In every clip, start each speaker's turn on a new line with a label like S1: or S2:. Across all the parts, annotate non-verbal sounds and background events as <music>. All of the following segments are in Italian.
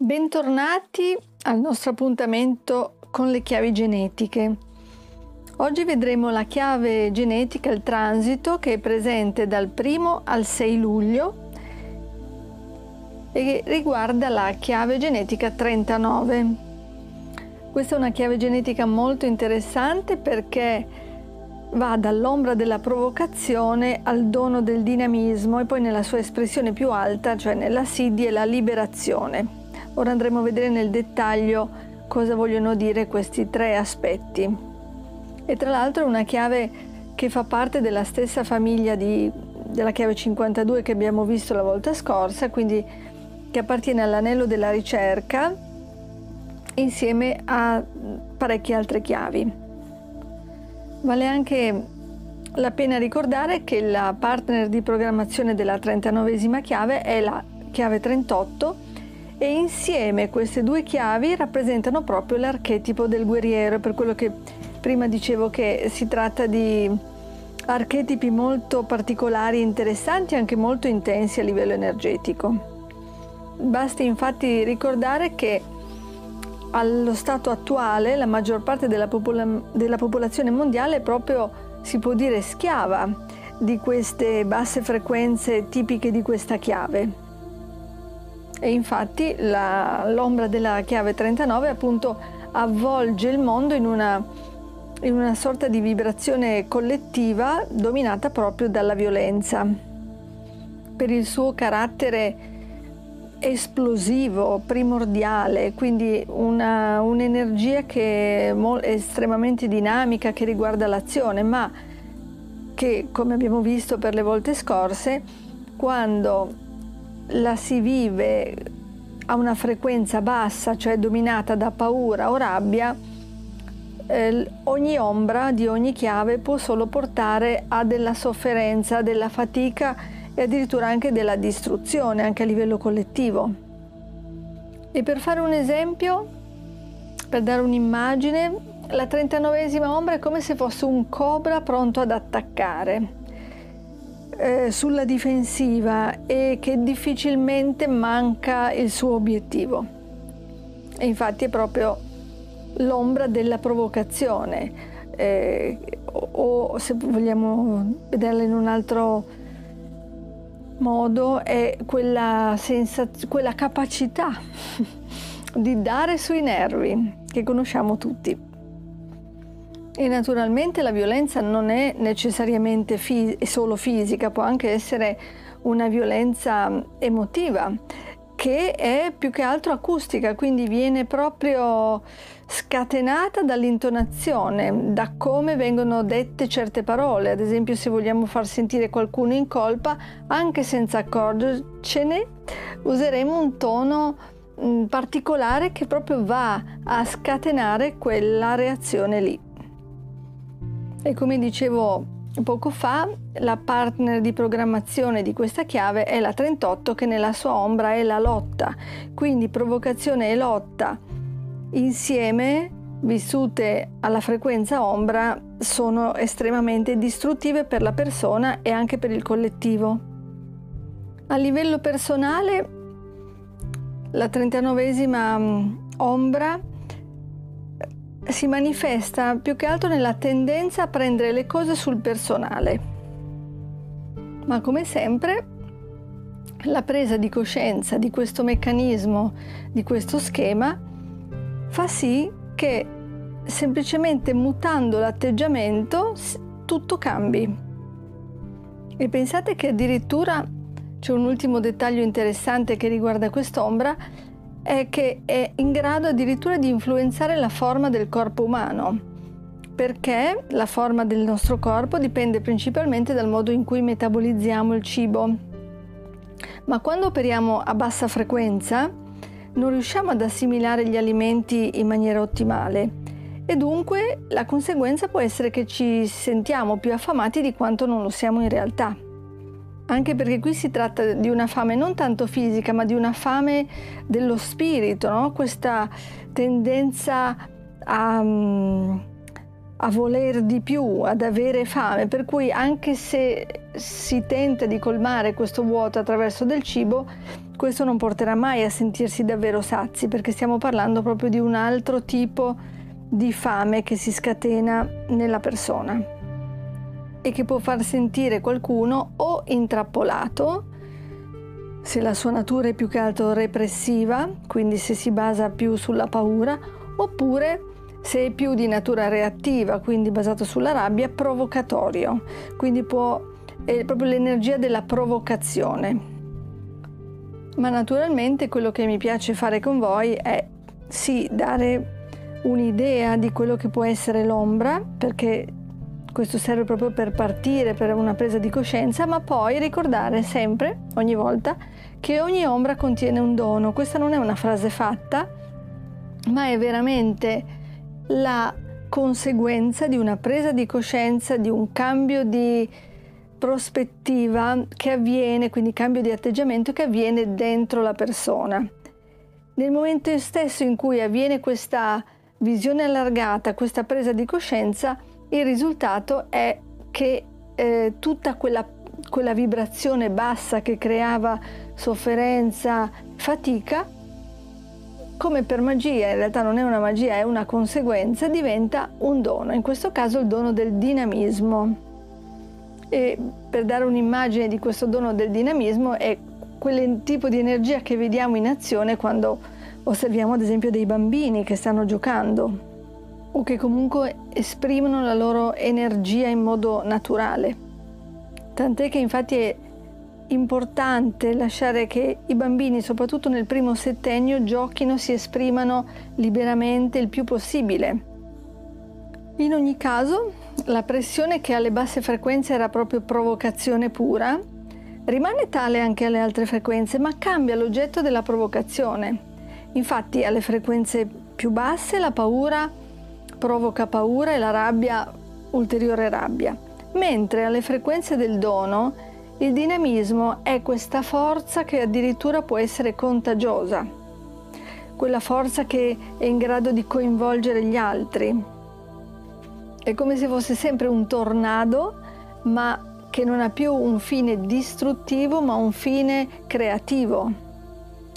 S1: Bentornati al nostro appuntamento con le chiavi genetiche. Oggi vedremo la chiave genetica, il transito, che è presente dal 1 al 6 luglio e riguarda la chiave genetica 39. Questa è una chiave genetica molto interessante perché va dall'ombra della provocazione al dono del dinamismo e poi nella sua espressione più alta, cioè nella Siddhi e la liberazione. Ora andremo a vedere nel dettaglio cosa vogliono dire questi tre aspetti. E tra l'altro è una chiave che fa parte della stessa famiglia di, della chiave 52 che abbiamo visto la volta scorsa, quindi che appartiene all'anello della ricerca insieme a parecchie altre chiavi. Vale anche la pena ricordare che la partner di programmazione della 39esima chiave è la chiave 38 e insieme queste due chiavi rappresentano proprio l'archetipo del guerriero, per quello che prima dicevo che si tratta di archetipi molto particolari, interessanti e anche molto intensi a livello energetico. Basti infatti ricordare che allo stato attuale la maggior parte della, popola- della popolazione mondiale è proprio, si può dire, schiava di queste basse frequenze tipiche di questa chiave. E infatti la, l'ombra della chiave 39 appunto avvolge il mondo in una, in una sorta di vibrazione collettiva dominata proprio dalla violenza. Per il suo carattere esplosivo, primordiale, quindi una, un'energia che è, mo- estremamente dinamica che riguarda l'azione, ma che come abbiamo visto per le volte scorse, quando la si vive a una frequenza bassa, cioè dominata da paura o rabbia, eh, ogni ombra di ogni chiave può solo portare a della sofferenza, della fatica e addirittura anche della distruzione anche a livello collettivo. E per fare un esempio, per dare un'immagine, la 39esima ombra è come se fosse un cobra pronto ad attaccare eh, sulla difensiva e che difficilmente manca il suo obiettivo. E infatti è proprio l'ombra della provocazione, eh, o, o se vogliamo vederla in un altro modo è quella, quella capacità <laughs> di dare sui nervi che conosciamo tutti. E naturalmente la violenza non è necessariamente fi- solo fisica, può anche essere una violenza emotiva che è più che altro acustica, quindi viene proprio scatenata dall'intonazione, da come vengono dette certe parole. Ad esempio, se vogliamo far sentire qualcuno in colpa, anche senza accorgercene, useremo un tono mm, particolare che proprio va a scatenare quella reazione lì. E come dicevo Poco fa la partner di programmazione di questa chiave è la 38 che nella sua ombra è la lotta, quindi provocazione e lotta insieme vissute alla frequenza ombra sono estremamente distruttive per la persona e anche per il collettivo. A livello personale la 39esima mm, ombra si manifesta più che altro nella tendenza a prendere le cose sul personale. Ma come sempre, la presa di coscienza di questo meccanismo, di questo schema, fa sì che semplicemente mutando l'atteggiamento tutto cambi. E pensate che addirittura c'è un ultimo dettaglio interessante che riguarda quest'ombra, è che è in grado addirittura di influenzare la forma del corpo umano, perché la forma del nostro corpo dipende principalmente dal modo in cui metabolizziamo il cibo. Ma quando operiamo a bassa frequenza, non riusciamo ad assimilare gli alimenti in maniera ottimale. E dunque la conseguenza può essere che ci sentiamo più affamati di quanto non lo siamo in realtà anche perché qui si tratta di una fame non tanto fisica, ma di una fame dello spirito, no? questa tendenza a, mm, a, voler di più, ad avere fame, per cui anche se si tenta di colmare questo vuoto attraverso del cibo, questo non porterà mai a sentirsi davvero sazi perché stiamo parlando proprio di un altro tipo di fame che si scatena nella persona e che può far sentire qualcuno o intrappolato se la sua natura è più che altro repressiva, quindi se si basa più sulla paura, oppure se è più di natura reattiva, quindi basato sulla rabbia, provocatorio, quindi può, è proprio l'energia della provocazione. Ma naturalmente quello che mi piace fare con voi è sì dare un'idea di quello che può essere l'ombra, perché questo serve proprio per partire, per una presa di coscienza, ma poi ricordare sempre, ogni volta, che ogni ombra contiene un dono. Questa non è una frase fatta, ma è veramente la conseguenza di una presa di coscienza, di un cambio di prospettiva che avviene, quindi cambio di atteggiamento che avviene dentro la persona. Nel momento stesso in cui avviene questa visione allargata, questa presa di coscienza, il risultato è che eh, tutta quella, quella vibrazione bassa che creava sofferenza, fatica, come per magia, in realtà non è una magia, è una conseguenza, diventa un dono, in questo caso il dono del dinamismo. E per dare un'immagine di questo dono del dinamismo è quel tipo di energia che vediamo in azione quando osserviamo ad esempio dei bambini che stanno giocando o che comunque esprimono la loro energia in modo naturale. Tant'è che infatti è importante lasciare che i bambini, soprattutto nel primo settennio, giochino, si esprimano liberamente il più possibile. In ogni caso, la pressione che alle basse frequenze era proprio provocazione pura, rimane tale anche alle altre frequenze, ma cambia l'oggetto della provocazione. Infatti alle frequenze più basse la paura provoca paura e la rabbia ulteriore rabbia, mentre alle frequenze del dono il dinamismo è questa forza che addirittura può essere contagiosa, quella forza che è in grado di coinvolgere gli altri. È come se fosse sempre un tornado, ma che non ha più un fine distruttivo, ma un fine creativo.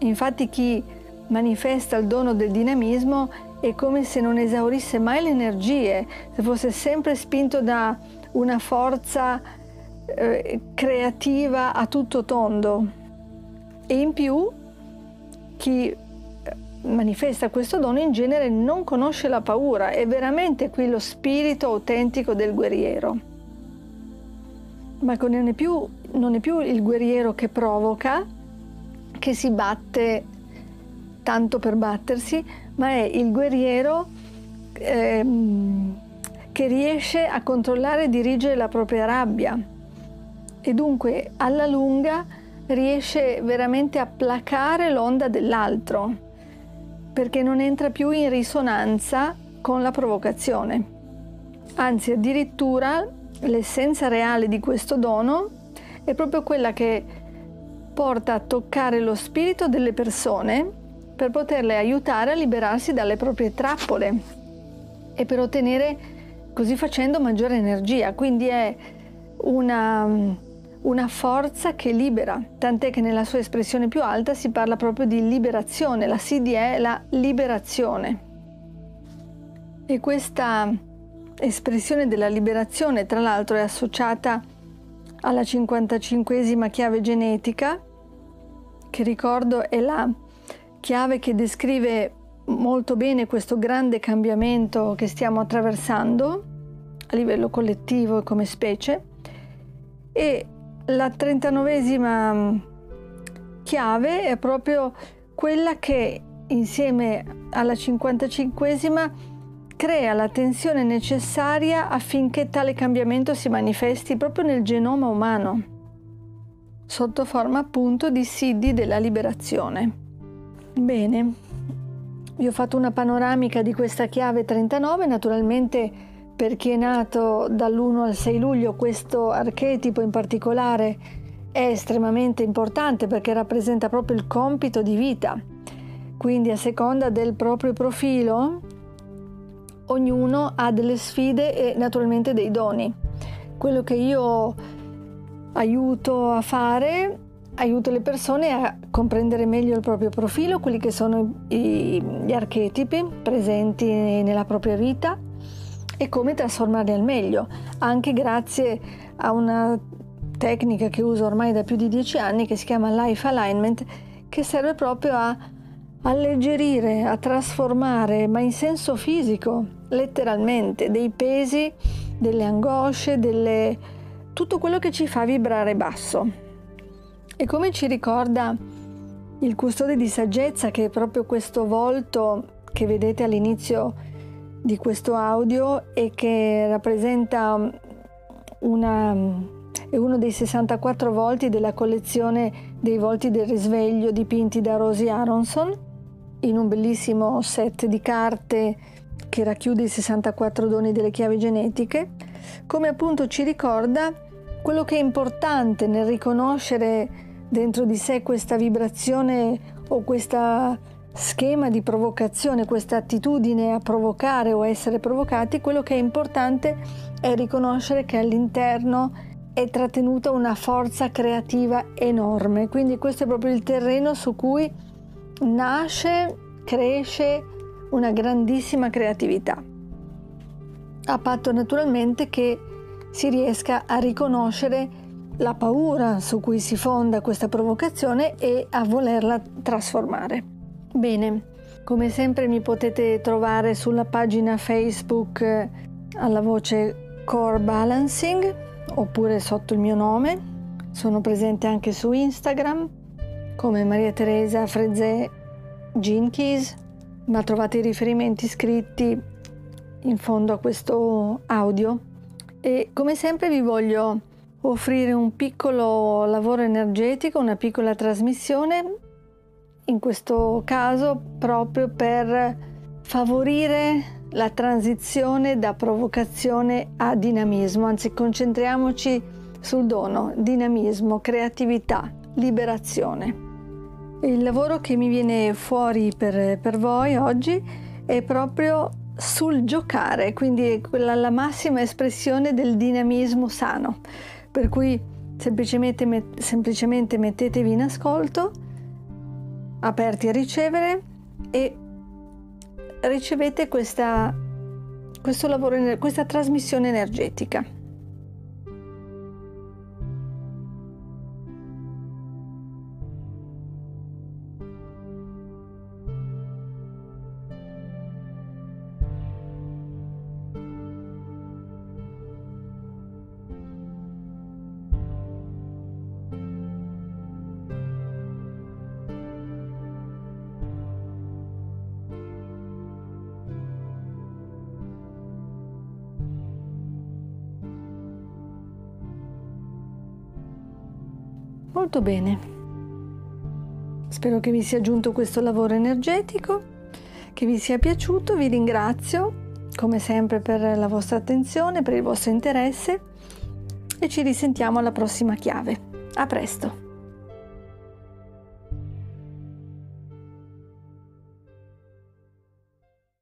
S1: Infatti chi manifesta il dono del dinamismo è come se non esaurisse mai le energie, se fosse sempre spinto da una forza eh, creativa a tutto tondo e in più chi eh, manifesta questo dono in genere non conosce la paura, è veramente qui lo spirito autentico del guerriero. Ma non è più, non è più il guerriero che provoca, che si batte tanto per battersi, ma è il guerriero ehm, che riesce a controllare e dirigere la propria rabbia e dunque alla lunga riesce veramente a placare l'onda dell'altro perché non entra più in risonanza con la provocazione. Anzi, addirittura l'essenza reale di questo dono è proprio quella che porta a toccare lo spirito delle persone per poterle aiutare a liberarsi dalle proprie trappole e per ottenere così facendo maggiore energia. Quindi è una una forza che libera, tant'è che nella sua espressione più alta si parla proprio di liberazione, la CD è la liberazione. E questa espressione della liberazione, tra l'altro, è associata alla 55esima chiave genetica, che ricordo è la chiave che descrive molto bene questo grande cambiamento che stiamo attraversando a livello collettivo e come specie. E la 39esima mm, chiave è proprio quella che insieme alla 55esima crea la tensione necessaria affinché tale cambiamento si manifesti proprio nel genoma umano, sotto forma appunto di sidi della liberazione. Bene, vi ho fatto una panoramica di questa chiave 39, naturalmente per chi è nato dall'1 al 6 luglio questo archetipo in particolare è estremamente importante perché rappresenta proprio il compito di vita. Quindi a seconda del proprio profilo ognuno ha delle sfide e naturalmente dei doni. Quello che io aiuto a fare aiuta le persone a comprendere meglio il proprio profilo, quelli che sono i, gli archetipi presenti nella propria vita e come trasformarli al meglio, anche grazie a una tecnica che uso ormai da più di dieci anni che si chiama Life Alignment, che serve proprio a alleggerire, a trasformare, ma in senso fisico, letteralmente, dei pesi, delle angosce, delle... tutto quello che ci fa vibrare basso. E come ci ricorda il custode di saggezza, che è proprio questo volto che vedete all'inizio di questo audio e che rappresenta una, è uno dei 64 volti della collezione dei volti del risveglio dipinti da Rosie Aronson in un bellissimo set di carte che racchiude i 64 doni delle chiavi genetiche, come appunto ci ricorda quello che è importante nel riconoscere dentro di sé questa vibrazione o questo schema di provocazione, questa attitudine a provocare o a essere provocati, quello che è importante è riconoscere che all'interno è trattenuta una forza creativa enorme. Quindi questo è proprio il terreno su cui nasce, cresce una grandissima creatività. A patto naturalmente che si riesca a riconoscere la paura su cui si fonda questa provocazione e a volerla trasformare. Bene, come sempre mi potete trovare sulla pagina Facebook eh, alla voce Core Balancing oppure sotto il mio nome. Sono presente anche su Instagram come Maria Teresa Frezè Ginkies, ma trovate i riferimenti scritti in fondo a questo audio. E come sempre vi voglio offrire un piccolo lavoro energetico, una piccola trasmissione, in questo caso proprio per favorire la transizione da provocazione a dinamismo, anzi concentriamoci sul dono, dinamismo, creatività, liberazione. Il lavoro che mi viene fuori per, per voi oggi è proprio sul giocare, quindi quella la massima espressione del dinamismo sano. Per cui semplicemente, semplicemente mettetevi in ascolto, aperti a ricevere e ricevete questa, questo lavoro, questa trasmissione energetica. Molto bene. Spero che vi sia giunto questo lavoro energetico, che vi sia piaciuto, vi ringrazio come sempre per la vostra attenzione, per il vostro interesse e ci risentiamo alla prossima chiave. A presto!